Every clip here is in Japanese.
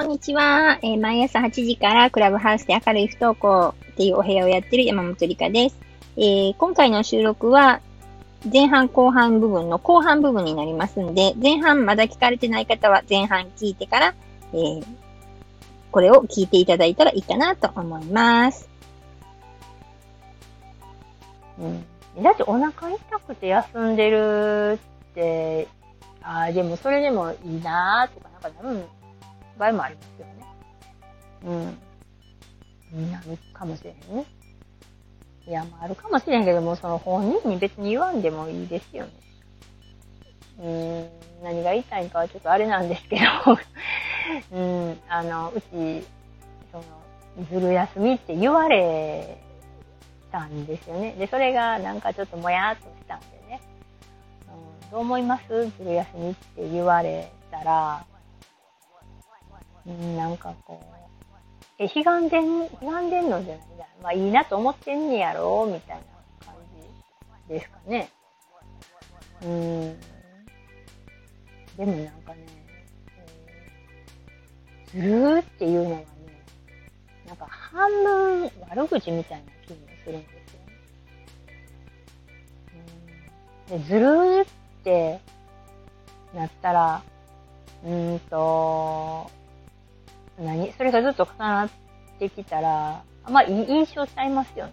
こんにちは。えー、毎朝8時からクラブハウスで明るい不登校っていうお部屋をやってる山本理香です。えー、今回の収録は前半後半部分の後半部分になりますんで、前半まだ聞かれてない方は前半聞いてから、えー、これを聞いていただいたらいいかなと思います。うん。だってお腹痛くて休んでるって、ああ、でもそれでもいいなーとかなんかなる場合もありますよね。うん。なるかもしれへんね。いや、まああるかもしれんけども、その本人に別に言わんでもいいですよね。うーん、何が言いたいんかはちょっとあれなんですけど、うん、あの、うち、その、ずる休みって言われたんですよね。で、それがなんかちょっともやっとしたんでね。うん、どう思います？ずる休みって言われたら、うん、なんかこう、え、悲願でん、悲願でんのじゃないまあいいなと思ってんねやろみたいな感じですかね。うん。でもなんかね、ずるーっていうのはね、なんか半分悪口みたいな気もするんですよね。うん、でずるーってなったら、うんと、何？それがずっと重なってきたら、あんまいい印象しちゃいますよね。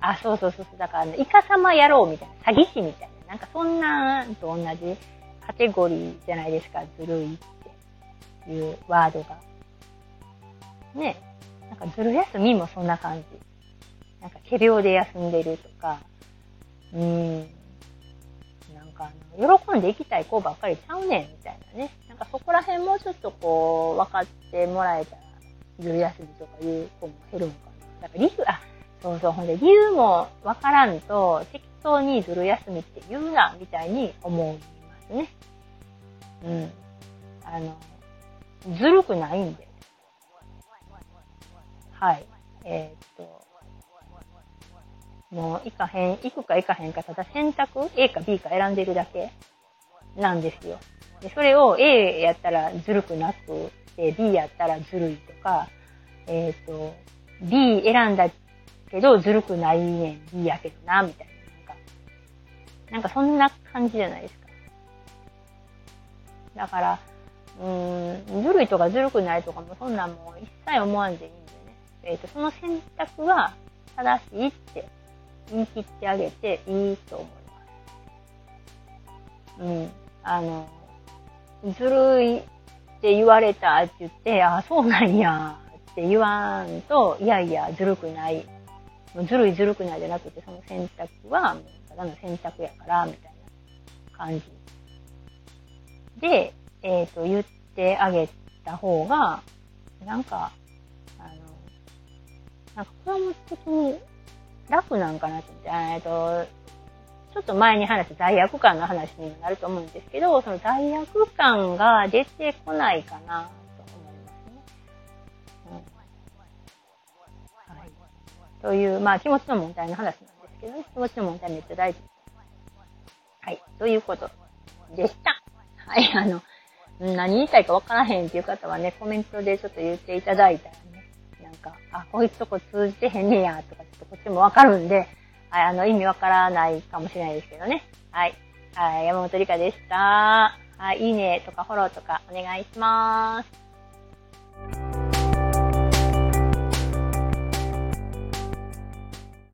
あ、そうそうそうそう。だから、ね、イカ様やろうみたいな、詐欺師みたいな。なんかそんなと同じカテゴリーじゃないですか。ずるいっていうワードが。ね。なんかずる休みもそんな感じ。なんか仮病で休んでるとか、うん。か、喜んで行きたい子ばっかりちゃうねんみたいなね。なんかそこら辺もうちょっとこう、分かってもらえたら、ずる休みとかいう子も減るのかな。だから理由、あ、そうそう、ほんで理由も分からんと、適当にずる休みって言うな、みたいに思いますね。うん。あの、ずるくないんで。はい。えー、っと、もう行かへん、行くか行かへんか、ただ選択 ?A か B か選んでるだけなんですよ。で、それを A やったらずるくなくて、B やったらずるいとか、えっ、ー、と、B 選んだけどずるくないねん、B やけどな、みたいな。なんか、なんかそんな感じじゃないですか。だから、うん、ずるいとかずるくないとかもそんなんもう一切思わんでいいんでね。えっ、ー、と、その選択は正しいって言い切ってあげていいと思います。うん。あの、ずるいって言われたって言って、あ、そうなんやって言わんと、いやいや、ずるくない。ずるいずるくないじゃなくて、その選択は、ただの選択やから、みたいな感じ。で、えっ、ー、と、言ってあげた方が、なんか、あの、なんか子供的に楽なんかなって、えっ、と、ちょっと前に話した罪悪感の話にもなると思うんですけど、その罪悪感が出てこないかなと思いますね。うんはい、という、まあ気持ちの問題の話なんですけどね、気持ちの問題めっちゃ大事。はい、ということでした。はい、あの、何言いたいかわからへんっていう方はね、コメントでちょっと言っていただいたらね、か、あ、こいつとこ通じてへんねや、とか、ちょっとこっちもわかるんで、はい、あの、意味わからないかもしれないですけどね。はい。はい、山本理香でした。はい、いいねとかフォローとかお願いします。